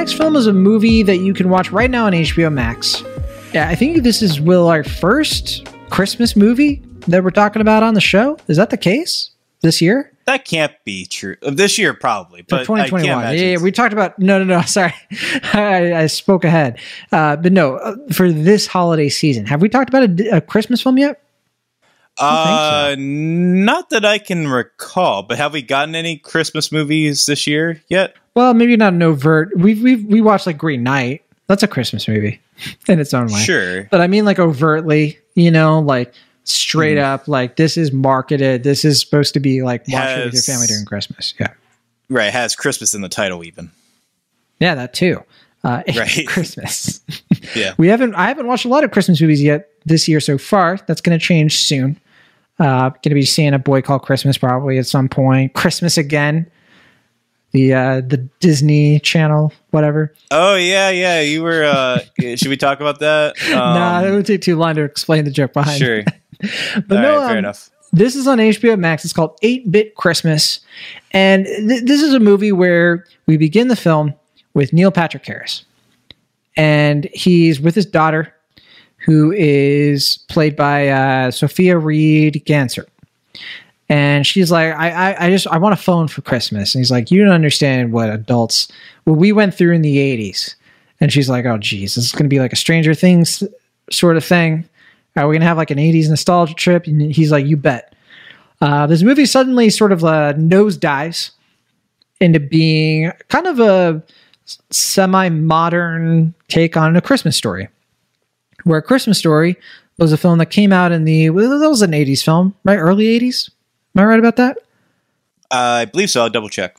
next film is a movie that you can watch right now on HBO Max. Yeah, I think this is Will our first Christmas movie that we're talking about on the show. Is that the case this year? That can't be true. This year, probably, but 2021. Yeah, yeah, we talked about. No, no, no. Sorry, I, I, spoke ahead. Uh, but no, uh, for this holiday season, have we talked about a, a Christmas film yet? Uh, so. not that I can recall. But have we gotten any Christmas movies this year yet? Well, maybe not an overt. We've we we watched like Green Knight. That's a Christmas movie in its own way. Sure, but I mean like overtly. You know, like straight mm. up like this is marketed. This is supposed to be like watch it with your family during Christmas. Yeah, right. Has Christmas in the title even. Yeah, that too. Uh, right, Christmas. yeah, we haven't. I haven't watched a lot of Christmas movies yet this year so far. That's going to change soon. Uh, going to be seeing a boy called Christmas probably at some point. Christmas again the uh the Disney Channel, whatever. Oh yeah, yeah. You were. uh Should we talk about that? Um, nah, it would take too long to explain the joke behind. Sure, but All no, right, fair um, enough. This is on HBO Max. It's called Eight Bit Christmas, and th- this is a movie where we begin the film with Neil Patrick Harris, and he's with his daughter, who is played by uh, Sophia Reid-Gantzert and she's like, I, I, I just, I want a phone for Christmas. And he's like, you don't understand what adults, what we went through in the 80s. And she's like, oh, geez, this is going to be like a Stranger Things sort of thing. Are we going to have like an 80s nostalgia trip? And he's like, you bet. Uh, this movie suddenly sort of uh, nosedives into being kind of a semi modern take on a Christmas story. Where a Christmas Story was a film that came out in the, well, that was an 80s film, right? Early 80s? Am I right about that? Uh, I believe so. I'll double check.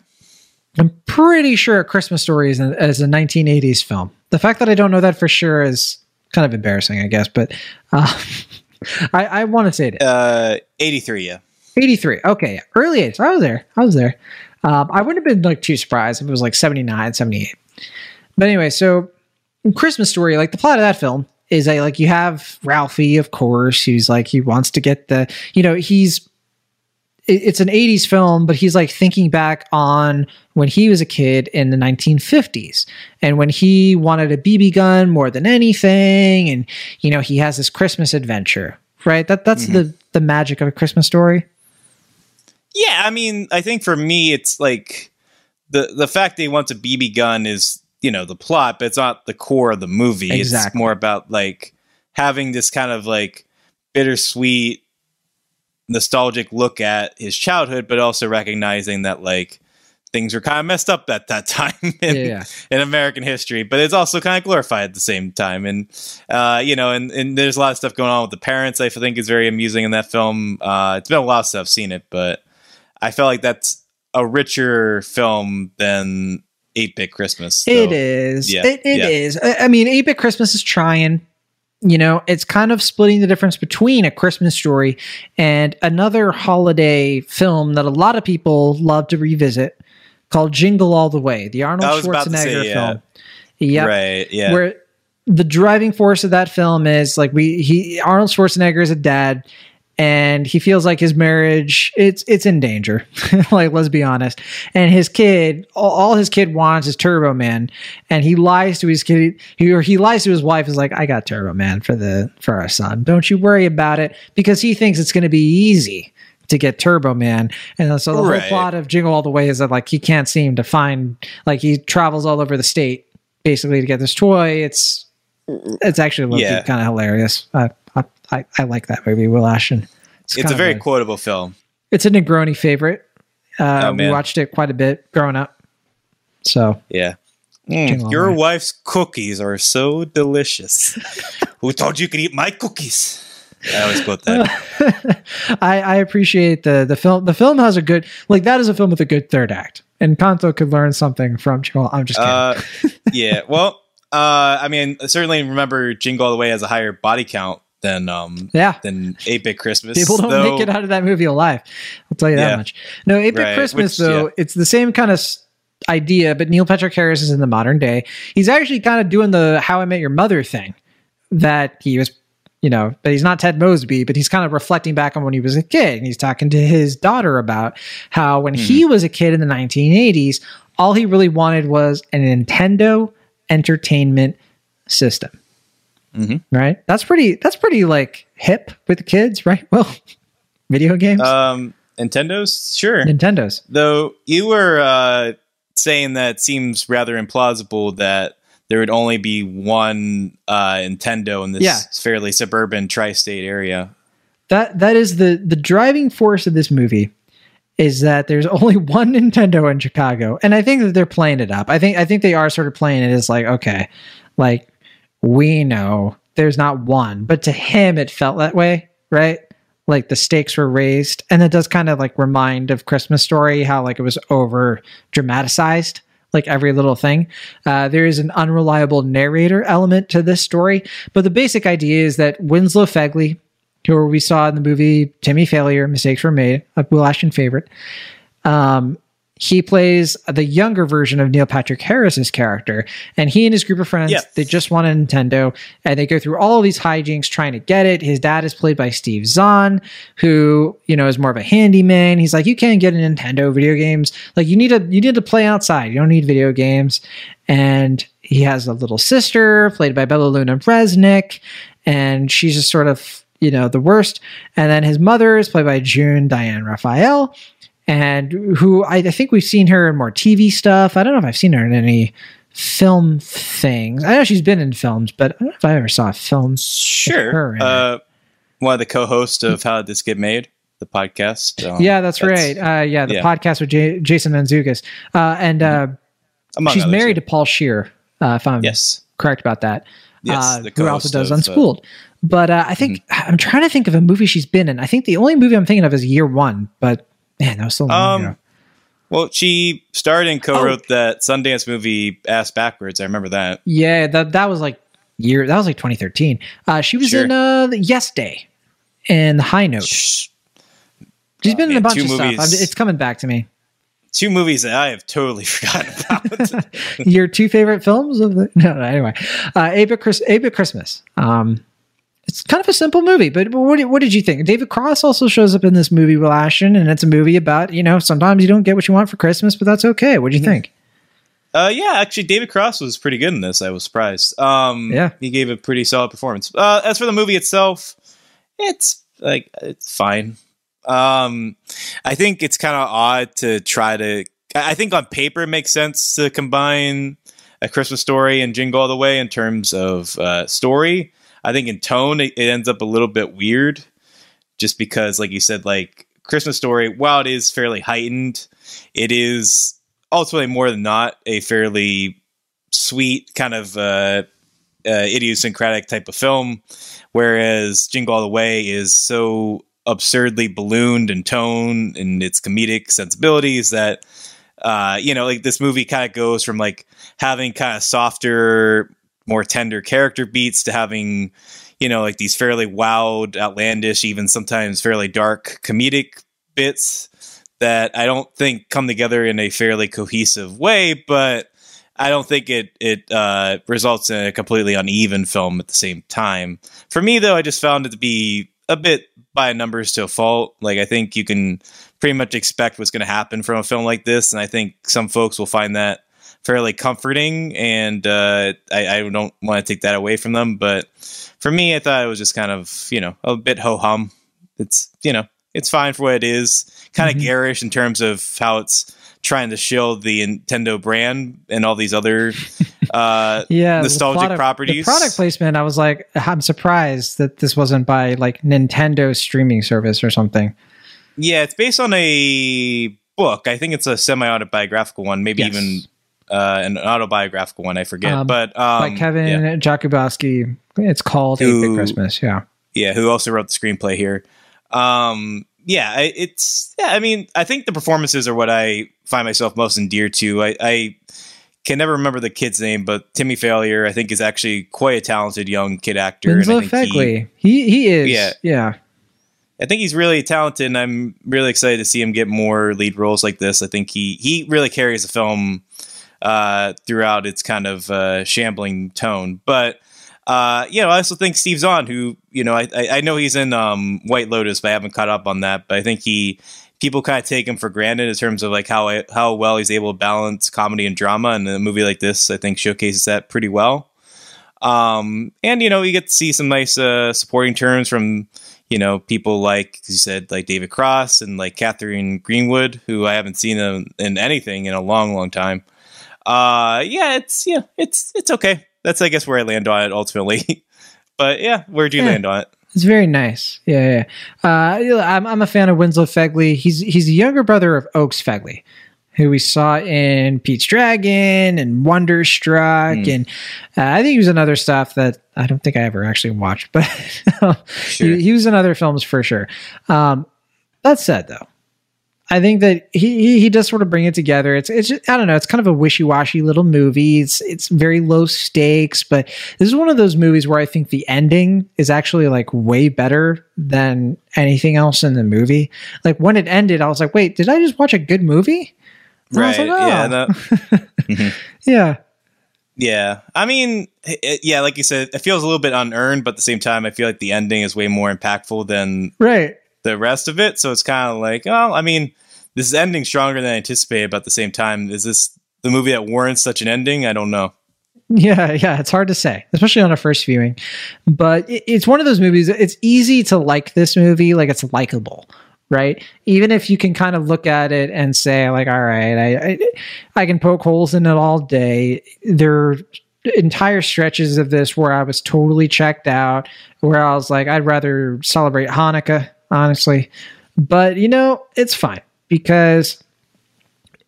I'm pretty sure Christmas Story is a, is a 1980s film. The fact that I don't know that for sure is kind of embarrassing, I guess. But uh, I, I want to say it. Uh, 83, yeah. 83. Okay, yeah. early 80s. I was there. I was there. Um, I wouldn't have been like too surprised if it was like 79, 78. But anyway, so Christmas Story, like the plot of that film is that like you have Ralphie, of course, who's like he wants to get the, you know, he's it's an 80s film, but he's like thinking back on when he was a kid in the 1950s and when he wanted a BB gun more than anything. And, you know, he has this Christmas adventure, right? That That's mm-hmm. the, the magic of a Christmas story. Yeah. I mean, I think for me, it's like the, the fact that he wants a BB gun is, you know, the plot, but it's not the core of the movie. Exactly. It's more about like having this kind of like bittersweet nostalgic look at his childhood, but also recognizing that like things were kind of messed up at that time in, yeah, in American history, but it's also kind of glorified at the same time. And, uh, you know, and, and there's a lot of stuff going on with the parents I think is very amusing in that film. Uh, it's been a while since I've seen it, but I felt like that's a richer film than 8 Bit Christmas. So, it is. Yeah, it, it yeah. is. I mean, 8 Bit Christmas is trying you know, it's kind of splitting the difference between a Christmas story and another holiday film that a lot of people love to revisit called Jingle All the Way, the Arnold Schwarzenegger say, yeah. film. Yeah. Right. Yeah. Where the driving force of that film is like we he Arnold Schwarzenegger is a dad and he feels like his marriage it's it's in danger like let's be honest and his kid all, all, his kid wants is turbo man and he lies to his kid he, or he lies to his wife is like i got turbo man for the for our son don't you worry about it because he thinks it's going to be easy to get Turbo Man. And so the right. whole plot of Jingle All the Way is that like he can't seem to find like he travels all over the state basically to get this toy. It's it's actually yeah. kind of hilarious. Uh, I, I like that movie, Will Ashton. It's, it's a very quotable film. It's a Negroni favorite. Uh, oh, we watched it quite a bit growing up. So yeah, mm, your wife's cookies are so delicious. Who told you could eat my cookies? I always quote that. I, I appreciate the the film. The film has a good like that is a film with a good third act, Encanto could learn something from. Well, I'm just kidding. Uh, yeah, well, uh, I mean, certainly remember Jingle All the Way has a higher body count than um yeah than 8-bit christmas people don't though. make it out of that movie alive i'll tell you that yeah. much no 8-bit right. christmas Which, though yeah. it's the same kind of idea but neil patrick harris is in the modern day he's actually kind of doing the how i met your mother thing that he was you know but he's not ted mosby but he's kind of reflecting back on when he was a kid and he's talking to his daughter about how when mm. he was a kid in the 1980s all he really wanted was a Nintendo Entertainment System. Mm-hmm. Right? That's pretty. That's pretty like hip with the kids, right? Well, video games. Um, Nintendo's sure. Nintendo's. Though you were uh, saying that seems rather implausible that there would only be one uh, Nintendo in this yeah. fairly suburban tri-state area. That that is the the driving force of this movie is that there's only one Nintendo in Chicago, and I think that they're playing it up. I think I think they are sort of playing it as like okay, like we know there's not one, but to him it felt that way, right? like the stakes were raised and it does kind of like remind of christmas story how like it was over dramatized like every little thing uh, there is an unreliable narrator element to this story but the basic idea is that winslow fegley who we saw in the movie timmy failure mistakes were made a will ashton favorite um, he plays the younger version of Neil Patrick Harris's character, and he and his group of friends they just want a Nintendo, and they go through all these hijinks trying to get it. His dad is played by Steve Zahn, who you know is more of a handyman. He's like, you can't get a Nintendo video games. Like you need to you need to play outside. You don't need video games. And he has a little sister played by Bella Luna Resnick, and she's just sort of you know the worst. And then his mother is played by June Diane Raphael and who I, I, think we've seen her in more TV stuff. I don't know if I've seen her in any film things. I know she's been in films, but I don't know if I ever saw a film. Sure. Uh, one of the co-hosts of How Did This Get Made? The podcast. Um, yeah, that's, that's, right. Uh, yeah, the yeah. podcast with J- Jason Mantzoukas. Uh, and uh, mm-hmm. she's married to Paul Scheer, uh, if I'm yes. correct about that. Yes, uh, who also does of, Unspooled. But I think mm-hmm. I'm trying to think of a movie she's been in. I think the only movie I'm thinking of is Year One, but Man, that was so long um, ago. Well, she starred and co-wrote oh. that Sundance movie "Ass Backwards." I remember that. Yeah, that that was like year. That was like 2013. Uh, she was sure. in uh, Yes Day and The High Note. Shh. She's been in a bunch of movies, stuff. it's coming back to me. Two movies that I have totally forgotten about. Your two favorite films of the no, no anyway. Uh, Bit Chris, Christmas. Um, it's kind of a simple movie, but what, what did you think? David Cross also shows up in this movie, Will Ashton, and it's a movie about, you know, sometimes you don't get what you want for Christmas, but that's okay. What do you mm-hmm. think? Uh, yeah, actually, David Cross was pretty good in this. I was surprised. Um, yeah, he gave a pretty solid performance. Uh, as for the movie itself, it's like it's fine. Um, I think it's kind of odd to try to. I think on paper it makes sense to combine a Christmas story and Jingle All the Way in terms of uh, story. I think in tone it, it ends up a little bit weird, just because, like you said, like Christmas Story, while it is fairly heightened, it is ultimately more than not a fairly sweet kind of uh, uh, idiosyncratic type of film, whereas Jingle All the Way is so absurdly ballooned in tone and its comedic sensibilities that uh, you know, like this movie kind of goes from like having kind of softer, more tender character beats to having you know like these fairly wild outlandish even sometimes fairly dark comedic bits that i don't think come together in a fairly cohesive way but i don't think it it uh, results in a completely uneven film at the same time. For me though i just found it to be a bit by numbers to a fault. Like i think you can pretty much expect what's going to happen from a film like this and i think some folks will find that fairly comforting, and uh, I, I, don't want to take that away from them. But for me, I thought it was just kind of you know a bit ho hum. It's you know it's fine for what it is. Kind of mm-hmm. garish in terms of how it's trying to shield the Nintendo brand and all these other uh, yeah nostalgic product, properties. Product placement, I was like, I'm surprised that this wasn't by like Nintendo streaming service or something. Yeah, it's based on a book. I think it's a semi autobiographical one, maybe yes. even uh, an autobiographical one. I forget, um, but um, by Kevin yeah. Jakubowski. It's called Eight Bit Christmas. Yeah, yeah. Who also wrote the screenplay here? Um, yeah, it's yeah. I mean, I think the performances are what I find myself most endeared to. I, I can never remember the kid's name, but Timmy Failure, I think, is actually quite a talented young kid actor. Winslow Fegley. He, he, he is. Yeah, yeah. I think he's really talented, and I'm really excited to see him get more lead roles like this. I think he he really carries the film uh, throughout its kind of uh, shambling tone. But uh, you know, I also think Steve Zahn, who you know, I, I know he's in um, White Lotus, but I haven't caught up on that. But I think he people kind of take him for granted in terms of like how how well he's able to balance comedy and drama. And a movie like this, I think, showcases that pretty well. Um, and you know, you get to see some nice uh, supporting terms from you know people like you said, like David Cross and like Catherine Greenwood, who I haven't seen in, in anything in a long, long time. Uh, yeah, it's yeah, it's it's okay. That's I guess where I land on it ultimately. but yeah, where do you yeah. land on it? It's very nice. Yeah, yeah. Uh, I'm, I'm a fan of Winslow Fegley. He's he's the younger brother of Oakes Fegley, who we saw in Pete's Dragon and Wonderstruck, mm. and uh, I think he was in other stuff that I don't think I ever actually watched, but sure. he, he, was in other films for sure. Um, that said, though, I think that he, he does sort of bring it together. It's it's just, I don't know. It's kind of a wishy washy little movie. It's it's very low stakes, but this is one of those movies where I think the ending is actually like way better than anything else in the movie. Like when it ended, I was like, wait, did I just watch a good movie? And right. Like, oh. Yeah. That, mm-hmm. Yeah. Yeah. I mean, it, yeah, like you said, it feels a little bit unearned, but at the same time, I feel like the ending is way more impactful than right the rest of it. So it's kind of like, oh, I mean, this is ending stronger than I anticipated, at the same time, is this the movie that warrants such an ending? I don't know. Yeah, yeah, it's hard to say, especially on a first viewing. But it's one of those movies. It's easy to like this movie, like it's likable, right? Even if you can kind of look at it and say, like, all right, I, I, I can poke holes in it all day. There entire stretches of this where I was totally checked out, where I was like, I'd rather celebrate Hanukkah, honestly. But you know, it's fine because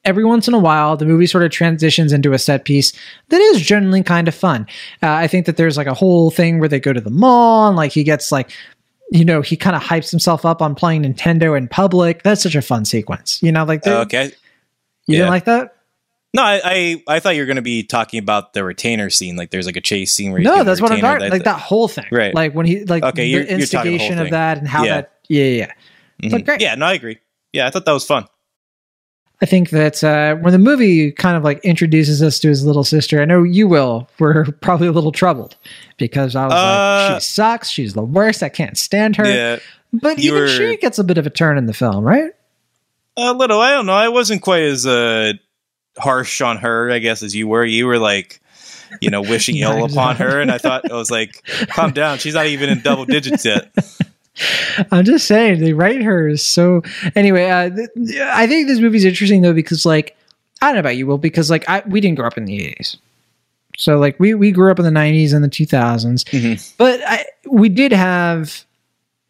every once in a while the movie sort of transitions into a set piece that is generally kind of fun uh, i think that there's like a whole thing where they go to the mall and like he gets like you know he kind of hypes himself up on playing nintendo in public that's such a fun sequence you know like okay you yeah. didn't like that no, I, I, I thought you were going to be talking about the retainer scene. Like, there's like a chase scene where no, that's what I'm talking. Like that whole thing, right? Like when he like okay, the you're, instigation you're of that and how yeah. that yeah yeah. yeah. Mm-hmm. great. Yeah, no, I agree yeah, I thought that was fun. I think that uh, when the movie kind of like introduces us to his little sister, I know you will. We're probably a little troubled because I was uh, like, she sucks. She's the worst. I can't stand her. Yeah, but even were, she gets a bit of a turn in the film, right? A little. I don't know. I wasn't quite as uh, harsh on her, I guess, as you were. You were like, you know, wishing ill upon her, and I thought I was like, calm down. She's not even in double digits yet. I'm just saying they write her so. Anyway, uh, th- I think this movie's interesting though because like I don't know about you, Will, because like I we didn't grow up in the 80s, so like we we grew up in the 90s and the 2000s, mm-hmm. but I, we did have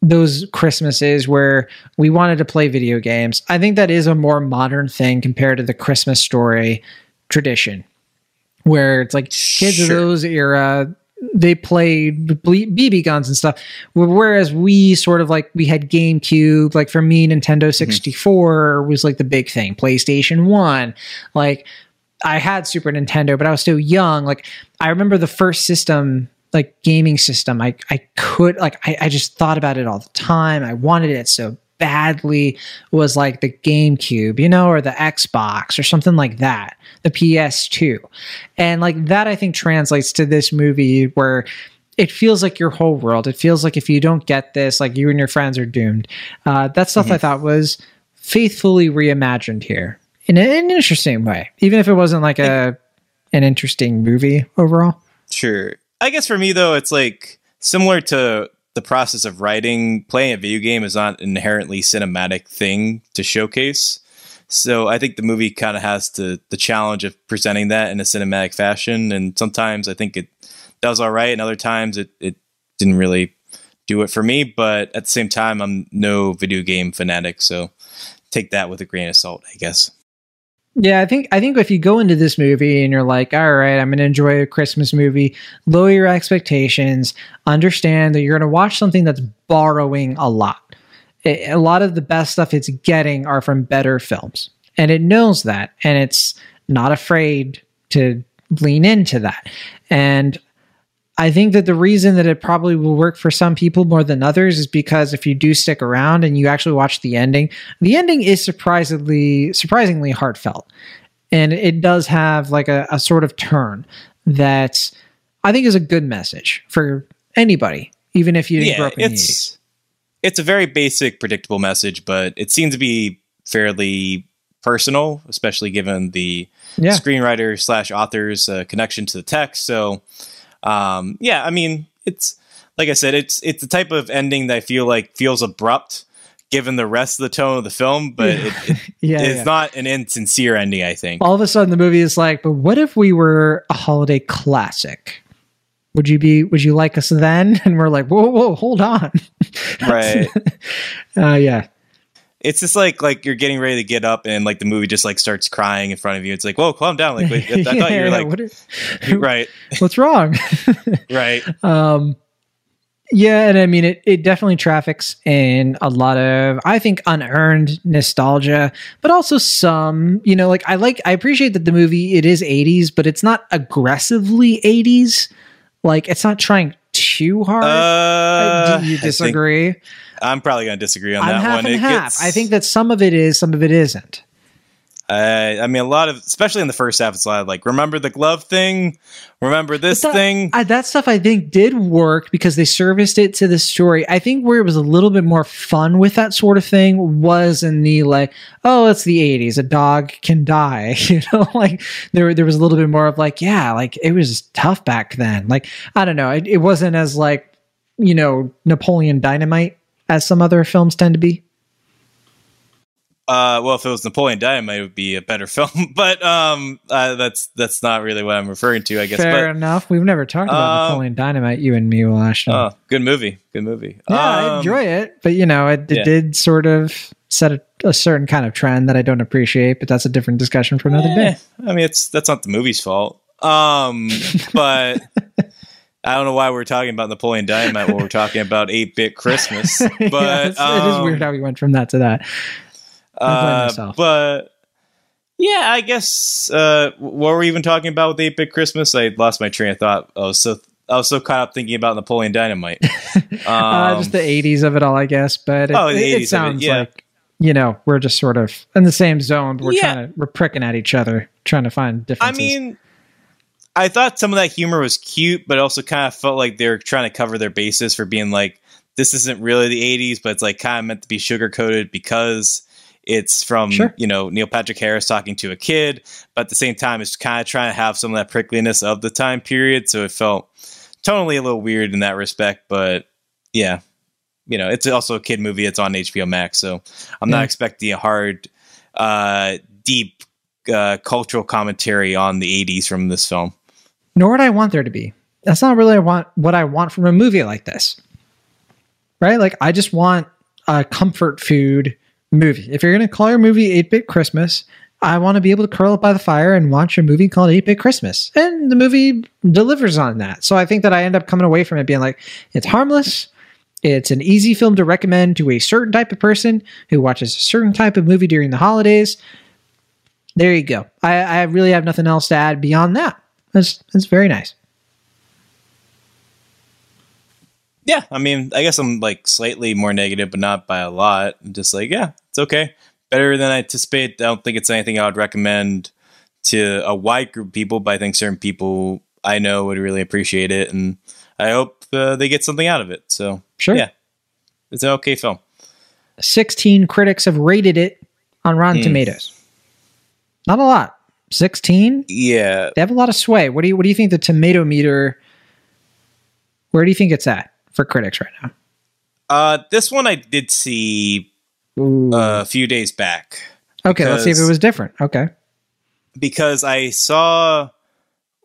those Christmases where we wanted to play video games. I think that is a more modern thing compared to the Christmas story tradition, where it's like kids sure. of those era they played BB guns and stuff. Whereas we sort of like we had GameCube, like for me, Nintendo 64 mm-hmm. was like the big thing. PlayStation 1, like I had Super Nintendo, but I was still young. Like I remember the first system, like gaming system, I I could like I, I just thought about it all the time. I wanted it so badly was like the GameCube, you know, or the Xbox or something like that, the PS2. And like that, I think translates to this movie where it feels like your whole world. It feels like if you don't get this, like you and your friends are doomed. Uh, that stuff mm-hmm. I thought was faithfully reimagined here in, in an interesting way, even if it wasn't like a an interesting movie overall. Sure. I guess for me though, it's like similar to the process of writing, playing a video game is not an inherently cinematic thing to showcase. So I think the movie kind of has to the challenge of presenting that in a cinematic fashion, and sometimes I think it does all right, and other times it it didn't really do it for me. But at the same time, I'm no video game fanatic, so take that with a grain of salt, I guess. Yeah, I think I think if you go into this movie and you're like, all right, I'm gonna enjoy a Christmas movie, lower your expectations, understand that you're gonna watch something that's borrowing a lot. It, a lot of the best stuff it's getting are from better films. And it knows that and it's not afraid to lean into that. And I think that the reason that it probably will work for some people more than others is because if you do stick around and you actually watch the ending, the ending is surprisingly surprisingly heartfelt. And it does have like a, a sort of turn that I think is a good message for anybody, even if you didn't yeah, grow up in it's, the 80s. It's a very basic, predictable message, but it seems to be fairly personal, especially given the yeah. screenwriter slash author's uh, connection to the text. So, um, yeah, I mean, it's like I said, it's it's the type of ending that I feel like feels abrupt given the rest of the tone of the film, but it, it, yeah, it's yeah. not an insincere ending. I think all of a sudden the movie is like, but what if we were a holiday classic? Would you be? Would you like us then? And we're like, whoa, whoa, hold on, right? uh, yeah, it's just like like you're getting ready to get up and like the movie just like starts crying in front of you. It's like, whoa, calm down. Like wait, I, thought you were like, right? What's wrong? right. Um. Yeah, and I mean it. It definitely traffics in a lot of, I think, unearned nostalgia, but also some. You know, like I like, I appreciate that the movie it is '80s, but it's not aggressively '80s. Like it's not trying too hard. Uh, Do you disagree? I'm probably going to disagree on I'm that half one. And half. Gets, I think that some of it is, some of it isn't. Uh, I mean, a lot of, especially in the first half, it's a lot of like, remember the glove thing? Remember this that, thing? I, that stuff I think did work because they serviced it to the story. I think where it was a little bit more fun with that sort of thing was in the like, oh, it's the 80s. A dog can die. You know, like there, there was a little bit more of like, yeah, like it was tough back then. Like, I don't know. It, it wasn't as like, you know, Napoleon Dynamite as some other films tend to be? Uh, well, if it was Napoleon Dynamite, it would be a better film. But um, uh, that's that's not really what I'm referring to, I guess. Fair but, enough. We've never talked about um, Napoleon Dynamite, you and me, Wash. Oh, good movie. Good movie. Yeah, um, I enjoy it, but you know, it, it yeah. did sort of set a, a, certain kind of trend that I don't appreciate. But that's a different discussion for another day. I mean, it's that's not the movie's fault. Um, but I don't know why we're talking about Napoleon Dynamite when we're talking about 8 bit Christmas. But um, it is weird how we went from that to that. Uh, but yeah, I guess uh, what were we even talking about with 8 bit Christmas? I lost my train of thought. I was so I was so caught up thinking about Napoleon Dynamite. Um, uh, just the 80s of it all, I guess. But it, oh, it, it sounds it, yeah. like you know we're just sort of in the same zone. We're yeah. trying to we're pricking at each other, trying to find differences. I mean I thought some of that humor was cute, but also kind of felt like they're trying to cover their bases for being like, this isn't really the 80s, but it's like kind of meant to be sugar coated because it's from, sure. you know, Neil Patrick Harris talking to a kid, but at the same time, it's kind of trying to have some of that prickliness of the time period. So it felt totally a little weird in that respect, but yeah, you know, it's also a kid movie. It's on HBO Max. So I'm yeah. not expecting a hard, uh, deep uh, cultural commentary on the 80s from this film nor would I want there to be. That's not really what I want from a movie like this. Right? Like I just want a comfort food movie. If you're going to call your movie 8-bit Christmas, I want to be able to curl up by the fire and watch a movie called 8-bit Christmas. And the movie delivers on that. So I think that I end up coming away from it being like it's harmless. It's an easy film to recommend to a certain type of person who watches a certain type of movie during the holidays. There you go. I, I really have nothing else to add beyond that. That's that's very nice. Yeah, I mean, I guess I'm like slightly more negative, but not by a lot. I'm just like, yeah, it's okay. Better than I anticipate. I don't think it's anything I would recommend to a wide group of people, but I think certain people I know would really appreciate it, and I hope uh, they get something out of it. So, sure, yeah, it's an okay film. Sixteen critics have rated it on Rotten mm. Tomatoes. Not a lot. 16? Yeah. They have a lot of sway. What do you what do you think the tomato meter where do you think it's at for critics right now? Uh this one I did see Ooh. a few days back. Okay, let's see if it was different. Okay. Because I saw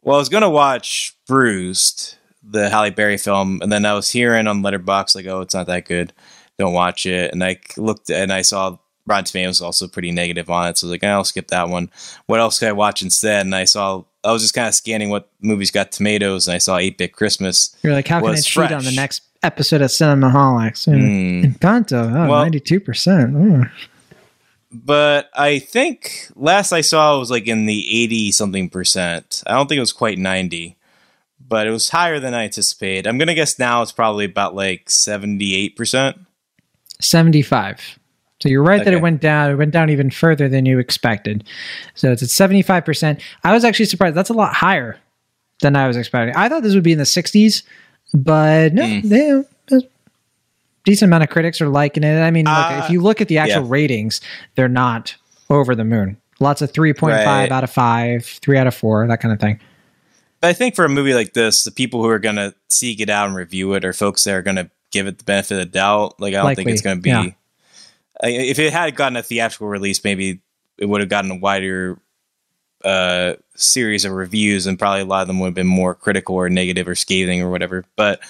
well, I was gonna watch Bruised, the Halle Berry film, and then I was hearing on Letterboxd like, oh, it's not that good. Don't watch it. And I looked and I saw Rotten Tomatoes was also pretty negative on it. So I was like, I'll skip that one. What else could I watch instead? And I saw, I was just kind of scanning what movies got tomatoes, and I saw 8 Bit Christmas. You're like, how can I cheat fresh. on the next episode of Cinemaholics? Mm. Encanto, oh, well, 92%. But I think last I saw it was like in the 80 something percent. I don't think it was quite 90 but it was higher than I anticipated. I'm gonna guess now it's probably about like 78 percent. 75. So you're right okay. that it went down. It went down even further than you expected. So it's at 75%. I was actually surprised. That's a lot higher than I was expecting. I thought this would be in the 60s, but no, mm. they, decent amount of critics are liking it. I mean, uh, look, if you look at the actual yeah. ratings, they're not over the moon. Lots of 3.5 right. out of 5, 3 out of 4, that kind of thing. But I think for a movie like this, the people who are going to seek it out and review it are folks that are going to give it the benefit of the doubt. Like, I don't Likely. think it's going to be. Yeah. If it had gotten a theatrical release, maybe it would have gotten a wider uh, series of reviews, and probably a lot of them would have been more critical or negative or scathing or whatever. But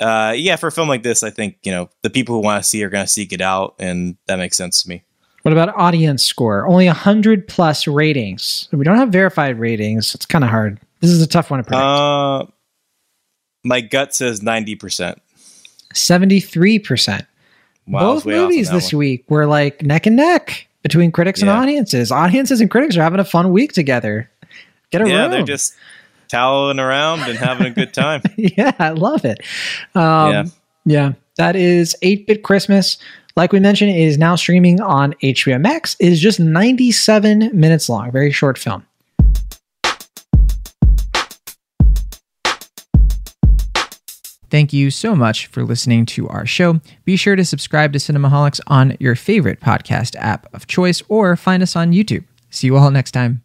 uh, yeah, for a film like this, I think you know the people who want to see are going to seek it out, and that makes sense to me. What about audience score? Only 100 plus ratings. We don't have verified ratings. It's kind of hard. This is a tough one to predict. Uh, my gut says 90%. 73%. Wow, Both movies this one. week were like neck and neck between critics yeah. and audiences. Audiences and critics are having a fun week together. Get a yeah, room. they're just toweling around and having a good time. yeah, I love it. Um, yeah. Yeah, that is 8 Bit Christmas. Like we mentioned, it is now streaming on HBO Max. It is just 97 minutes long, very short film. Thank you so much for listening to our show. Be sure to subscribe to Cinemaholics on your favorite podcast app of choice or find us on YouTube. See you all next time.